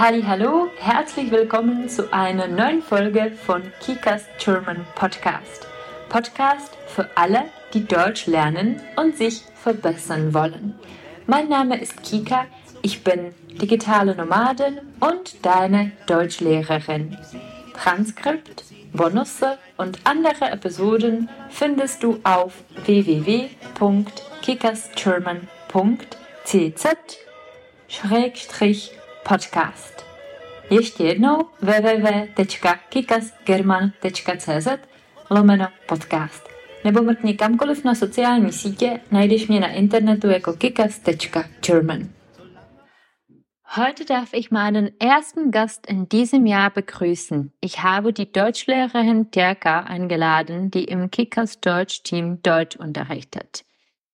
Halli, hallo, herzlich willkommen zu einer neuen Folge von Kikas German Podcast. Podcast für alle, die Deutsch lernen und sich verbessern wollen. Mein Name ist Kika, ich bin digitale Nomadin und deine Deutschlehrerin. Transkript, Bonusse und andere Episoden findest du auf www.kikasgerman.cz-podcast. Ještě jednou www.kikasgerman.cz lomeno podcast. Nebo mrkni kamkoliv na sociální sítě, najdeš mě na internetu jako kikas.german. Heute darf ich meinen ersten Gast in diesem Jahr begrüßen. Ich habe die Deutschlehrerin Terka eingeladen, die im Kickers Deutsch Team Deutsch unterrichtet.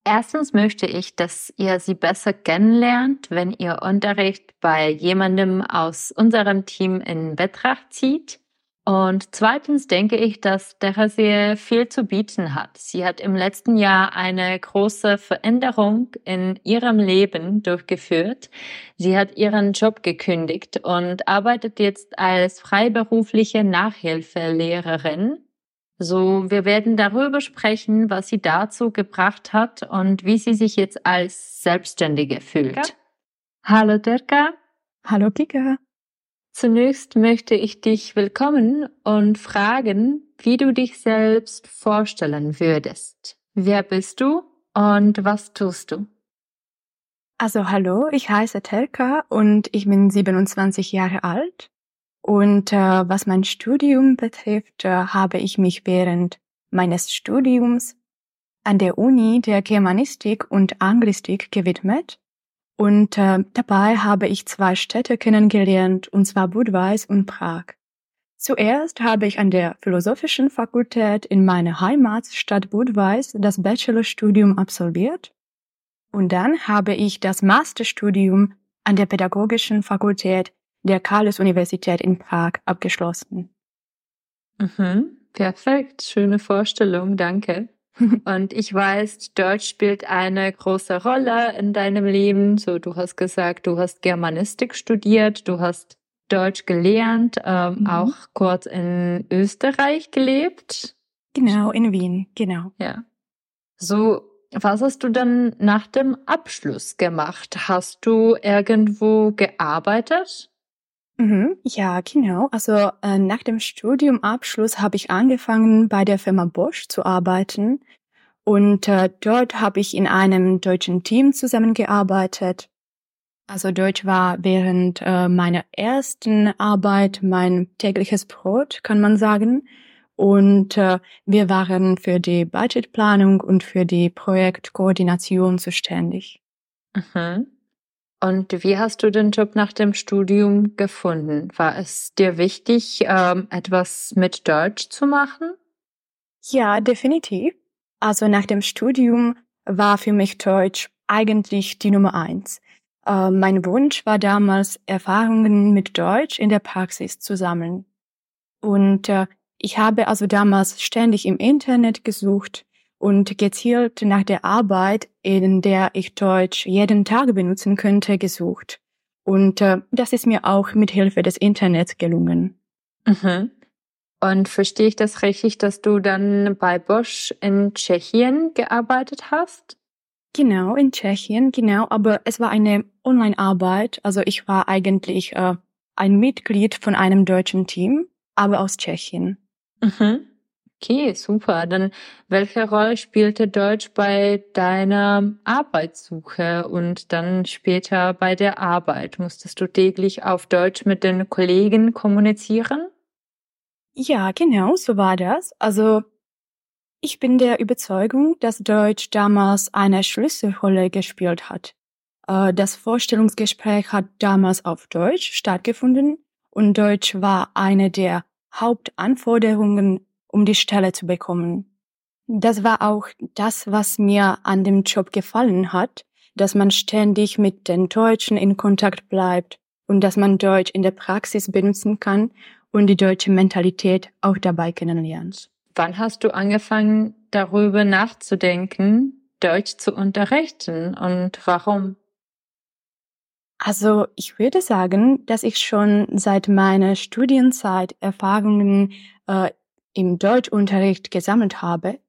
Erstens möchte ich, dass ihr sie besser kennenlernt, wenn ihr Unterricht bei jemandem aus unserem Team in Betracht zieht. Und zweitens denke ich, dass Therese viel zu bieten hat. Sie hat im letzten Jahr eine große Veränderung in ihrem Leben durchgeführt. Sie hat ihren Job gekündigt und arbeitet jetzt als freiberufliche Nachhilfelehrerin. So, wir werden darüber sprechen, was sie dazu gebracht hat und wie sie sich jetzt als Selbstständige fühlt. Ja. Hallo Dirka. Hallo Kika. Zunächst möchte ich dich willkommen und fragen, wie du dich selbst vorstellen würdest. Wer bist du und was tust du? Also hallo, ich heiße Telka und ich bin 27 Jahre alt. Und äh, was mein Studium betrifft, äh, habe ich mich während meines Studiums an der Uni der Germanistik und Anglistik gewidmet und äh, dabei habe ich zwei Städte kennengelernt, und zwar Budweis und Prag. Zuerst habe ich an der Philosophischen Fakultät in meiner Heimatstadt Budweis das Bachelorstudium absolviert. Und dann habe ich das Masterstudium an der Pädagogischen Fakultät der Karls-Universität in Prag abgeschlossen. Mhm, perfekt, schöne Vorstellung, danke. Und ich weiß, Deutsch spielt eine große Rolle in deinem Leben. So, du hast gesagt, du hast Germanistik studiert, du hast Deutsch gelernt, ähm, mhm. auch kurz in Österreich gelebt. Genau, in Wien, genau. Ja. So, was hast du dann nach dem Abschluss gemacht? Hast du irgendwo gearbeitet? Mhm, ja, genau. Also äh, nach dem Studiumabschluss habe ich angefangen, bei der Firma Bosch zu arbeiten. Und äh, dort habe ich in einem deutschen Team zusammengearbeitet. Also Deutsch war während äh, meiner ersten Arbeit mein tägliches Brot, kann man sagen. Und äh, wir waren für die Budgetplanung und für die Projektkoordination zuständig. Mhm. Und wie hast du den Job nach dem Studium gefunden? War es dir wichtig, ähm, etwas mit Deutsch zu machen? Ja, definitiv. Also nach dem Studium war für mich Deutsch eigentlich die Nummer eins. Äh, mein Wunsch war damals, Erfahrungen mit Deutsch in der Praxis zu sammeln. Und äh, ich habe also damals ständig im Internet gesucht und gezielt nach der Arbeit, in der ich Deutsch jeden Tag benutzen könnte, gesucht. Und äh, das ist mir auch mit Hilfe des Internets gelungen. Mhm. Und verstehe ich das richtig, dass du dann bei Bosch in Tschechien gearbeitet hast? Genau, in Tschechien, genau. Aber es war eine Online-Arbeit. Also ich war eigentlich äh, ein Mitglied von einem deutschen Team, aber aus Tschechien. Mhm. Okay, super. Dann welche Rolle spielte Deutsch bei deiner Arbeitssuche und dann später bei der Arbeit? Musstest du täglich auf Deutsch mit den Kollegen kommunizieren? Ja, genau, so war das. Also ich bin der Überzeugung, dass Deutsch damals eine Schlüsselrolle gespielt hat. Äh, das Vorstellungsgespräch hat damals auf Deutsch stattgefunden und Deutsch war eine der Hauptanforderungen um die Stelle zu bekommen. Das war auch das, was mir an dem Job gefallen hat, dass man ständig mit den Deutschen in Kontakt bleibt und dass man Deutsch in der Praxis benutzen kann und die deutsche Mentalität auch dabei kennenlernt. Wann hast du angefangen, darüber nachzudenken, Deutsch zu unterrichten und warum? Also ich würde sagen, dass ich schon seit meiner Studienzeit Erfahrungen äh, im Deutschunterricht gesammelt habe.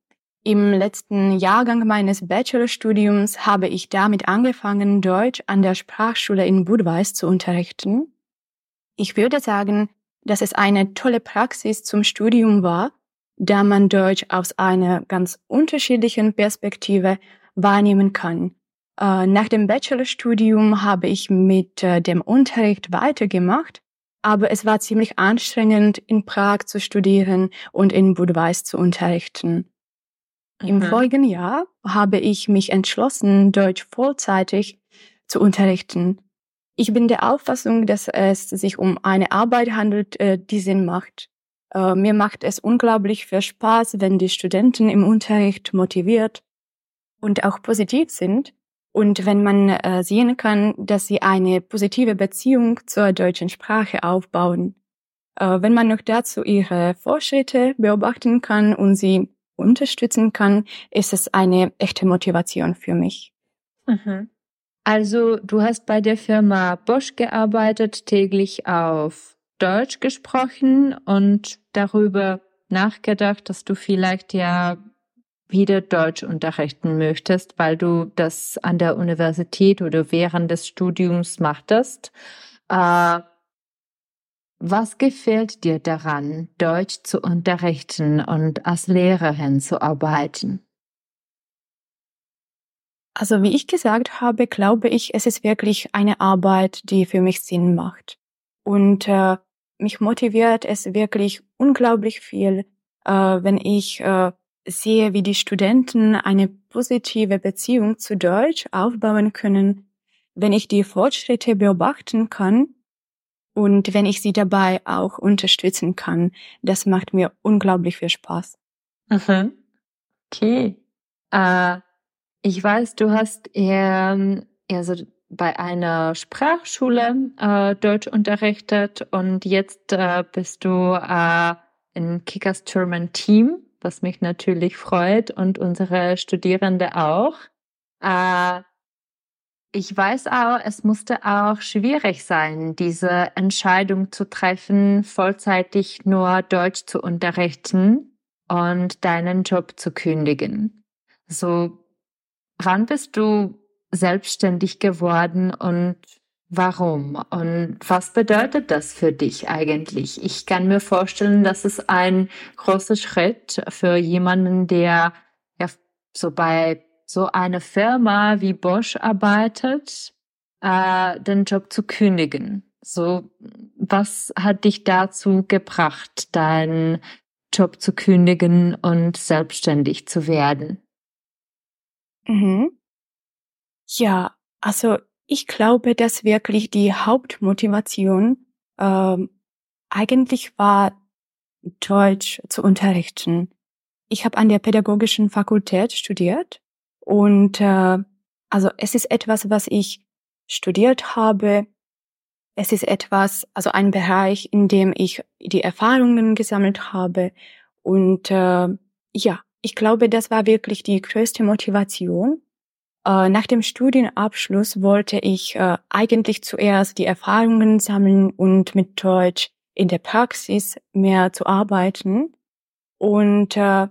Im letzten Jahrgang meines Bachelorstudiums habe ich damit angefangen, Deutsch an der Sprachschule in Budweis zu unterrichten. Ich würde sagen, dass es eine tolle Praxis zum Studium war, da man Deutsch aus einer ganz unterschiedlichen Perspektive wahrnehmen kann. Äh, nach dem Bachelorstudium habe ich mit äh, dem Unterricht weitergemacht, aber es war ziemlich anstrengend, in Prag zu studieren und in Budweis zu unterrichten. Mhm. Im vorigen Jahr habe ich mich entschlossen, Deutsch vollzeitig zu unterrichten. Ich bin der Auffassung, dass es sich um eine Arbeit handelt, äh, die Sinn macht. Mir macht es unglaublich viel Spaß, wenn die Studenten im Unterricht motiviert und auch positiv sind und wenn man äh, sehen kann, dass sie eine positive Beziehung zur deutschen Sprache aufbauen, äh, wenn man noch dazu ihre Fortschritte beobachten kann und sie unterstützen kann, ist es eine echte Motivation für mich. Mhm. Also du hast bei der Firma Bosch gearbeitet, täglich auf Deutsch gesprochen und darüber nachgedacht, dass du vielleicht ja wieder Deutsch unterrichten möchtest, weil du das an der Universität oder während des Studiums machtest. Äh, was gefällt dir daran, Deutsch zu unterrichten und als Lehrerin zu arbeiten? Also wie ich gesagt habe, glaube ich, es ist wirklich eine Arbeit, die für mich Sinn macht. Und äh, mich motiviert es wirklich unglaublich viel, äh, wenn ich äh, sehe, wie die Studenten eine positive Beziehung zu Deutsch aufbauen können, wenn ich die Fortschritte beobachten kann und wenn ich sie dabei auch unterstützen kann. Das macht mir unglaublich viel Spaß. Mhm. Okay. Äh, ich weiß, du hast eher, also bei einer Sprachschule äh, Deutsch unterrichtet und jetzt äh, bist du äh, in Kickers German Team was mich natürlich freut und unsere Studierende auch. Äh, ich weiß auch, es musste auch schwierig sein, diese Entscheidung zu treffen, vollzeitig nur Deutsch zu unterrichten und deinen Job zu kündigen. So, wann bist du selbstständig geworden und Warum und was bedeutet das für dich eigentlich? Ich kann mir vorstellen, dass es ein großer Schritt für jemanden, der ja so bei so einer Firma wie Bosch arbeitet, äh, den Job zu kündigen. So, was hat dich dazu gebracht, deinen Job zu kündigen und selbstständig zu werden? Mhm. Ja, also ich glaube, dass wirklich die Hauptmotivation ähm, eigentlich war, Deutsch zu unterrichten. Ich habe an der pädagogischen Fakultät studiert und äh, also es ist etwas, was ich studiert habe. Es ist etwas, also ein Bereich, in dem ich die Erfahrungen gesammelt habe. Und äh, ja, ich glaube, das war wirklich die größte Motivation. Äh, nach dem Studienabschluss wollte ich äh, eigentlich zuerst die Erfahrungen sammeln und mit Deutsch in der Praxis mehr zu arbeiten. Und äh,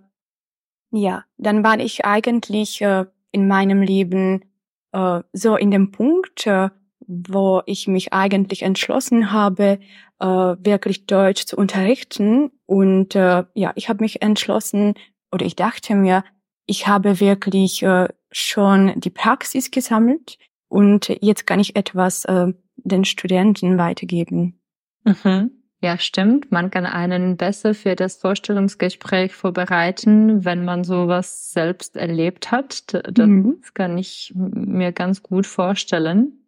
ja, dann war ich eigentlich äh, in meinem Leben äh, so in dem Punkt, äh, wo ich mich eigentlich entschlossen habe, äh, wirklich Deutsch zu unterrichten. Und äh, ja, ich habe mich entschlossen oder ich dachte mir, ich habe wirklich äh, schon die Praxis gesammelt und jetzt kann ich etwas äh, den Studenten weitergeben. Mhm. Ja, stimmt. Man kann einen besser für das Vorstellungsgespräch vorbereiten, wenn man sowas selbst erlebt hat. Das mhm. kann ich mir ganz gut vorstellen.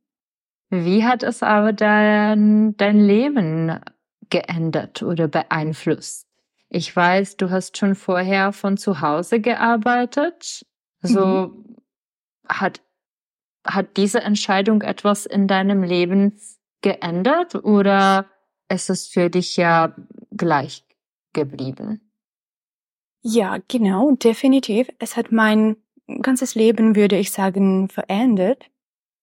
Wie hat es aber dein, dein Leben geändert oder beeinflusst? Ich weiß, du hast schon vorher von zu Hause gearbeitet. So, mhm hat, hat diese Entscheidung etwas in deinem Leben geändert oder ist es für dich ja gleich geblieben? Ja, genau, definitiv. Es hat mein ganzes Leben, würde ich sagen, verändert.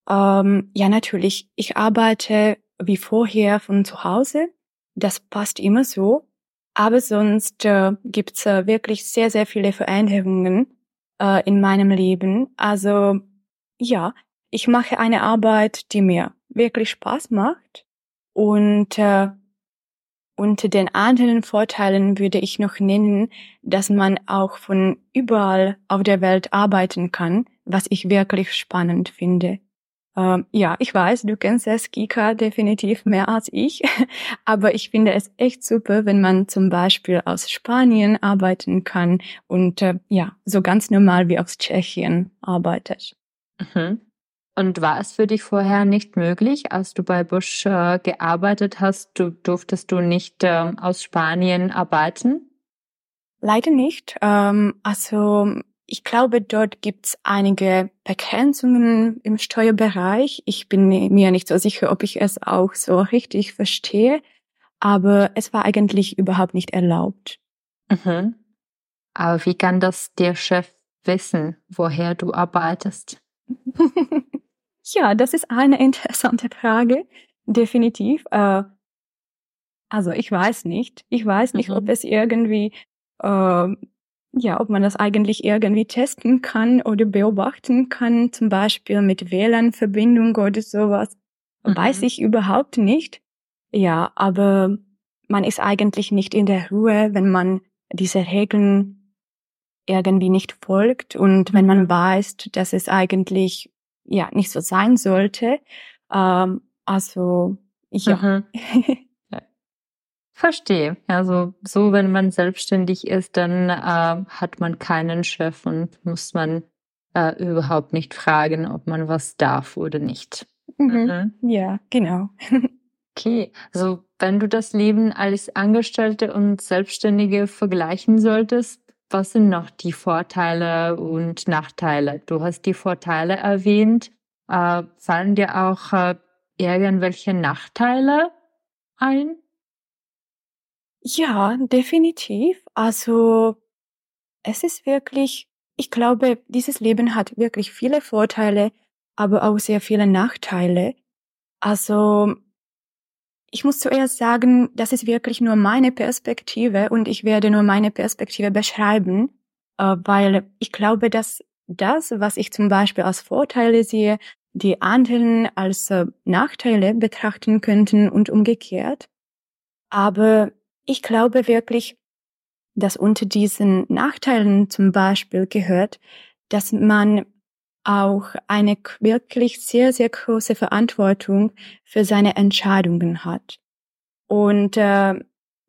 Ähm, ja, natürlich. Ich arbeite wie vorher von zu Hause. Das passt immer so. Aber sonst äh, gibt's äh, wirklich sehr, sehr viele Veränderungen äh, in meinem Leben. Also ja, ich mache eine Arbeit, die mir wirklich Spaß macht. Und äh, unter den anderen Vorteilen würde ich noch nennen, dass man auch von überall auf der Welt arbeiten kann, was ich wirklich spannend finde. Ähm, ja, ich weiß, du kennst das Kika definitiv mehr als ich, aber ich finde es echt super, wenn man zum Beispiel aus Spanien arbeiten kann und äh, ja, so ganz normal wie aus Tschechien arbeitet. Mhm. Und war es für dich vorher nicht möglich, als du bei Bush äh, gearbeitet hast, du, durftest du nicht äh, aus Spanien arbeiten? Leider nicht. Ähm, also ich glaube, dort gibt's einige Begrenzungen im Steuerbereich. Ich bin mir nicht so sicher, ob ich es auch so richtig verstehe, aber es war eigentlich überhaupt nicht erlaubt. Mhm. Aber wie kann das der Chef wissen, woher du arbeitest? ja, das ist eine interessante Frage. Definitiv. Äh, also ich weiß nicht. Ich weiß nicht, mhm. ob es irgendwie äh, ja, ob man das eigentlich irgendwie testen kann oder beobachten kann, zum Beispiel mit WLAN-Verbindung oder sowas, mhm. weiß ich überhaupt nicht. Ja, aber man ist eigentlich nicht in der Ruhe, wenn man diese Regeln irgendwie nicht folgt und wenn man weiß, dass es eigentlich ja nicht so sein sollte. Ähm, also ja. Mhm. Verstehe. Also so, wenn man selbstständig ist, dann äh, hat man keinen Chef und muss man äh, überhaupt nicht fragen, ob man was darf oder nicht. Mhm. Mhm. Ja, genau. okay, also wenn du das Leben als Angestellte und Selbstständige vergleichen solltest, was sind noch die Vorteile und Nachteile? Du hast die Vorteile erwähnt. Äh, fallen dir auch äh, irgendwelche Nachteile ein? Ja, definitiv. Also es ist wirklich, ich glaube, dieses Leben hat wirklich viele Vorteile, aber auch sehr viele Nachteile. Also ich muss zuerst sagen, das ist wirklich nur meine Perspektive und ich werde nur meine Perspektive beschreiben, äh, weil ich glaube, dass das, was ich zum Beispiel als Vorteile sehe, die anderen als äh, Nachteile betrachten könnten und umgekehrt. Aber ich glaube wirklich, dass unter diesen Nachteilen zum Beispiel gehört, dass man auch eine wirklich sehr, sehr große Verantwortung für seine Entscheidungen hat. Und äh,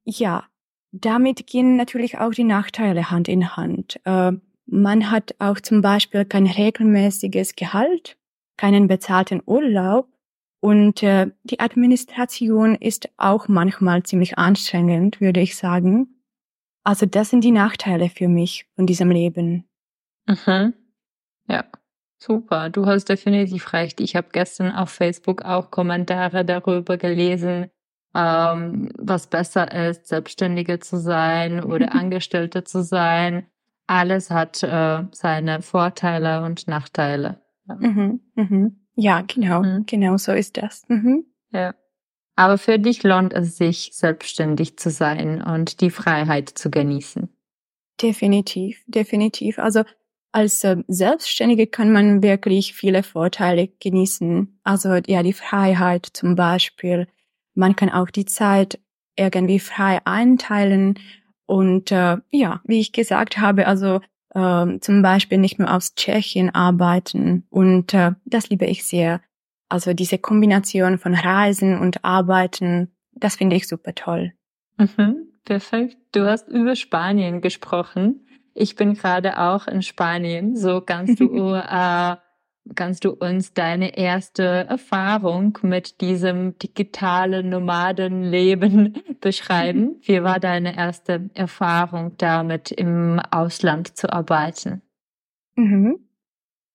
ja, damit gehen natürlich auch die Nachteile Hand in Hand. Äh, man hat auch zum Beispiel kein regelmäßiges Gehalt, keinen bezahlten Urlaub und äh, die Administration ist auch manchmal ziemlich anstrengend, würde ich sagen. Also das sind die Nachteile für mich von diesem Leben. Mhm. Ja, super. Du hast definitiv recht. Ich habe gestern auf Facebook auch Kommentare darüber gelesen, ähm, was besser ist, Selbstständige zu sein oder Angestellte zu sein. Alles hat äh, seine Vorteile und Nachteile. Mhm, mhm. Ja, genau, mhm. genau so ist das. Mhm. Ja. Aber für dich lohnt es sich, selbstständig zu sein und die Freiheit zu genießen. Definitiv, definitiv. Also als äh, Selbstständige kann man wirklich viele Vorteile genießen. Also ja, die Freiheit zum Beispiel. Man kann auch die Zeit irgendwie frei einteilen. Und äh, ja, wie ich gesagt habe, also ähm, zum Beispiel nicht nur aus Tschechien arbeiten. Und äh, das liebe ich sehr. Also diese Kombination von Reisen und Arbeiten, das finde ich super toll. Mhm, perfekt. Du hast über Spanien gesprochen. Ich bin gerade auch in Spanien. So kannst du äh, Kannst du uns deine erste Erfahrung mit diesem digitalen Nomadenleben beschreiben? Wie war deine erste Erfahrung damit, im Ausland zu arbeiten? Mhm.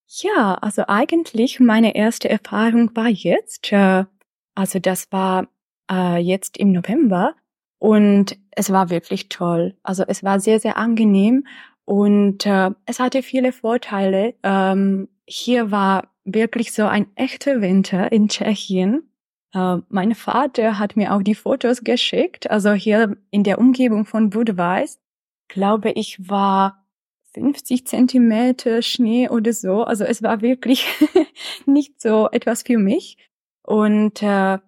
Ja, also eigentlich meine erste Erfahrung war jetzt, äh, also das war äh, jetzt im November und es war wirklich toll. Also es war sehr, sehr angenehm und äh, es hatte viele Vorteile. Ähm, hier war wirklich so ein echter Winter in Tschechien. Äh, mein Vater hat mir auch die Fotos geschickt. Also hier in der Umgebung von Budweis, glaube ich, war 50 Zentimeter Schnee oder so. Also es war wirklich nicht so etwas für mich. Und äh,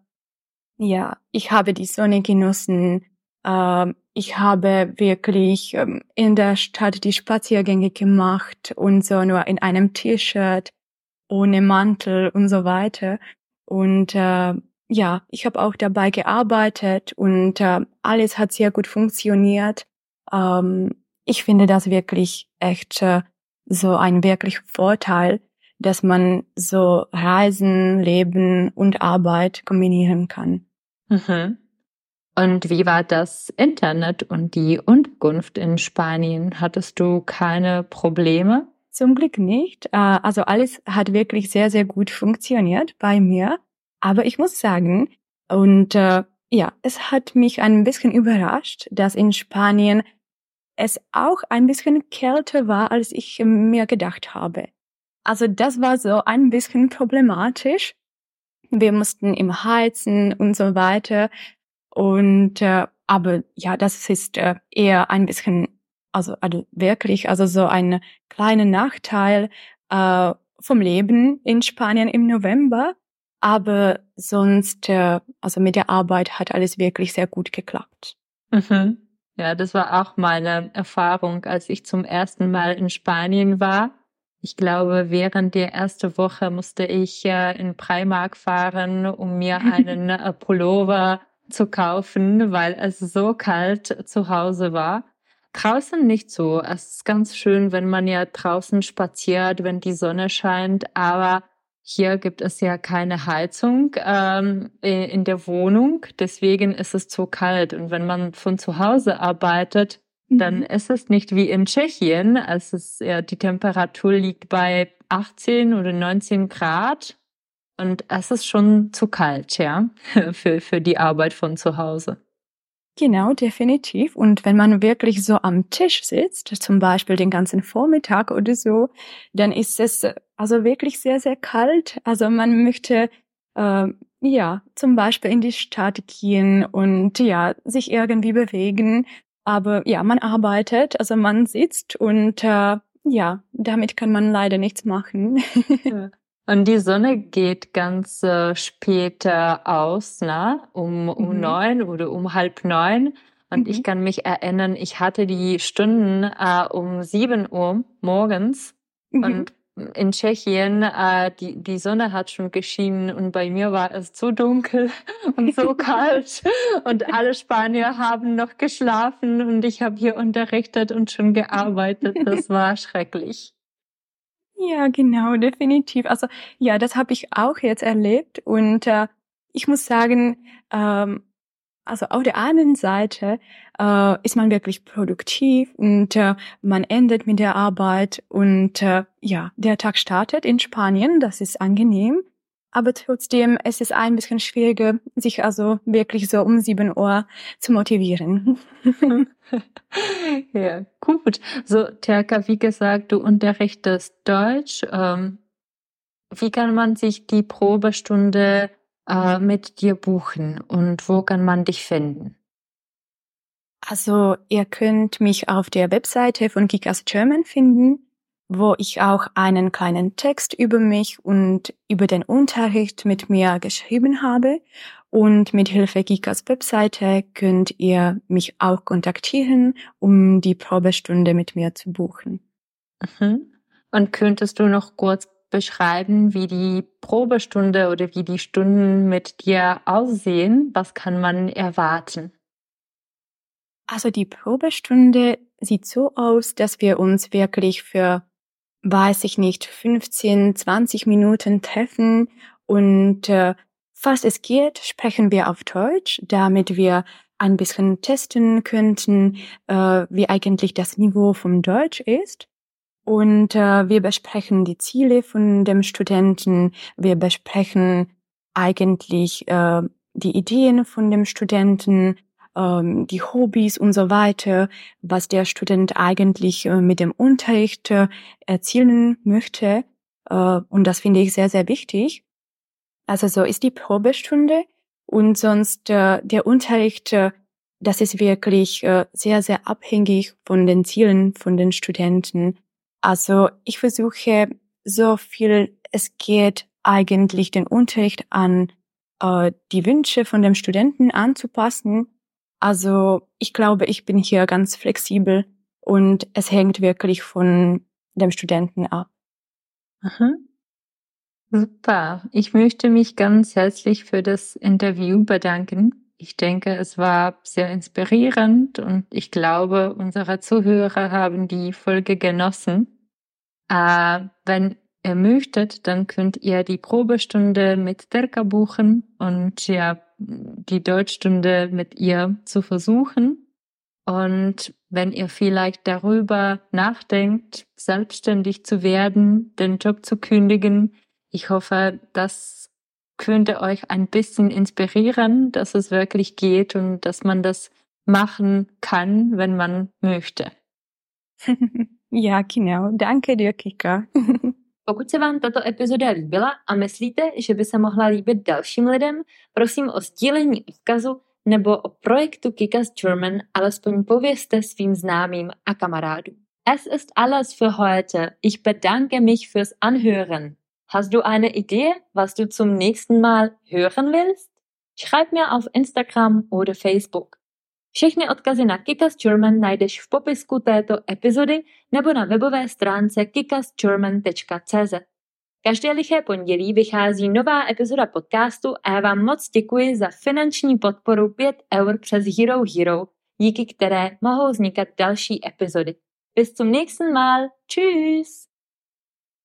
ja, ich habe die Sonne genossen. Äh, ich habe wirklich ähm, in der Stadt die Spaziergänge gemacht und so nur in einem T-Shirt, ohne Mantel und so weiter. Und äh, ja, ich habe auch dabei gearbeitet und äh, alles hat sehr gut funktioniert. Ähm, ich finde das wirklich echt äh, so ein wirklich Vorteil, dass man so Reisen, Leben und Arbeit kombinieren kann. Mhm. Und wie war das Internet und die Unterkunft in Spanien? Hattest du keine Probleme? Zum Glück nicht. Äh, also alles hat wirklich sehr, sehr gut funktioniert bei mir. Aber ich muss sagen, und äh, ja, es hat mich ein bisschen überrascht, dass in Spanien es auch ein bisschen kälter war, als ich mir gedacht habe. Also das war so ein bisschen problematisch. Wir mussten im Heizen und so weiter. Und äh, aber ja, das ist äh, eher ein bisschen, also, also wirklich, also so ein kleiner Nachteil äh, vom Leben in Spanien im November. Aber sonst, äh, also mit der Arbeit hat alles wirklich sehr gut geklappt. Mhm. Ja, das war auch meine Erfahrung, als ich zum ersten Mal in Spanien war. Ich glaube, während der ersten Woche musste ich äh, in Primark fahren, um mir einen äh, Pullover zu kaufen, weil es so kalt zu Hause war. Draußen nicht so. Es ist ganz schön, wenn man ja draußen spaziert, wenn die Sonne scheint, aber hier gibt es ja keine Heizung ähm, in der Wohnung, deswegen ist es zu kalt. Und wenn man von zu Hause arbeitet, mhm. dann ist es nicht wie in Tschechien. Es ist, ja, die Temperatur liegt bei 18 oder 19 Grad und es ist schon zu kalt, ja, für, für die Arbeit von zu Hause. Genau, definitiv. Und wenn man wirklich so am Tisch sitzt, zum Beispiel den ganzen Vormittag oder so, dann ist es also wirklich sehr, sehr kalt. Also man möchte äh, ja zum Beispiel in die Stadt gehen und ja sich irgendwie bewegen. Aber ja, man arbeitet, also man sitzt und äh, ja, damit kann man leider nichts machen. Und die Sonne geht ganz äh, später aus, ne? um, um mhm. neun oder um halb neun. Und mhm. ich kann mich erinnern, ich hatte die Stunden äh, um sieben Uhr morgens. Mhm. Und in Tschechien, äh, die, die Sonne hat schon geschienen und bei mir war es zu dunkel und so kalt und alle Spanier haben noch geschlafen und ich habe hier unterrichtet und schon gearbeitet. Das war schrecklich. Ja, genau, definitiv. Also ja, das habe ich auch jetzt erlebt und äh, ich muss sagen, ähm, also auf der einen Seite äh, ist man wirklich produktiv und äh, man endet mit der Arbeit und äh, ja, der Tag startet in Spanien, das ist angenehm. Aber trotzdem, es ist ein bisschen schwieriger, sich also wirklich so um sieben Uhr zu motivieren. ja, gut. So, Terka, wie gesagt, du unterrichtest Deutsch. Ähm, wie kann man sich die Probestunde äh, mit dir buchen und wo kann man dich finden? Also, ihr könnt mich auf der Webseite von Kikas German finden wo ich auch einen kleinen Text über mich und über den Unterricht mit mir geschrieben habe. Und mit Hilfe Gikas Webseite könnt ihr mich auch kontaktieren, um die Probestunde mit mir zu buchen. Mhm. Und könntest du noch kurz beschreiben, wie die Probestunde oder wie die Stunden mit dir aussehen? Was kann man erwarten? Also die Probestunde sieht so aus, dass wir uns wirklich für weiß ich nicht, 15, 20 Minuten treffen und äh, falls es geht, sprechen wir auf Deutsch, damit wir ein bisschen testen könnten, äh, wie eigentlich das Niveau vom Deutsch ist. Und äh, wir besprechen die Ziele von dem Studenten, wir besprechen eigentlich äh, die Ideen von dem Studenten, ähm, die Hobbys und so weiter, was der Student eigentlich äh, mit dem Unterricht äh, erzielen möchte. Äh, und das finde ich sehr, sehr wichtig. Also so ist die Probestunde und sonst äh, der Unterricht, äh, das ist wirklich äh, sehr, sehr abhängig von den Zielen von den Studenten. Also ich versuche so viel es geht eigentlich den Unterricht an äh, die Wünsche von dem Studenten anzupassen. Also ich glaube, ich bin hier ganz flexibel und es hängt wirklich von dem Studenten ab. Aha. Super. Ich möchte mich ganz herzlich für das Interview bedanken. Ich denke, es war sehr inspirierend und ich glaube, unsere Zuhörer haben die Folge genossen. Äh, wenn ihr möchtet, dann könnt ihr die Probestunde mit Terka buchen und ja, die Deutschstunde mit ihr zu versuchen. Und wenn ihr vielleicht darüber nachdenkt, selbstständig zu werden, den Job zu kündigen, ich hoffe, das könnte euch ein bisschen inspirieren, dass es wirklich geht und dass man das machen kann, wenn man möchte. ja, genau. Danke dir, Kika. Pokud se vám tato epizoda líbila a myslíte, že by se mohla líbit dalším lidem, prosím o sdílení odkazu nebo o projektu Kickers German alespoň povězte svým známým a kamarádům. Es ist alles für heute. Ich bedanke mich fürs Anhören. Hast du eine Idee, was du zum nächsten Mal hören willst? Schreib mir auf Instagram oder Facebook. Všechny odkazy na Kikas German najdeš v popisku této epizody nebo na webové stránce kikasgerman.cz. Každé liché pondělí vychází nová epizoda podcastu a já vám moc děkuji za finanční podporu 5 eur přes Hero Hero, díky které mohou vznikat další epizody. Bis zum nächsten Mal. Tschüss!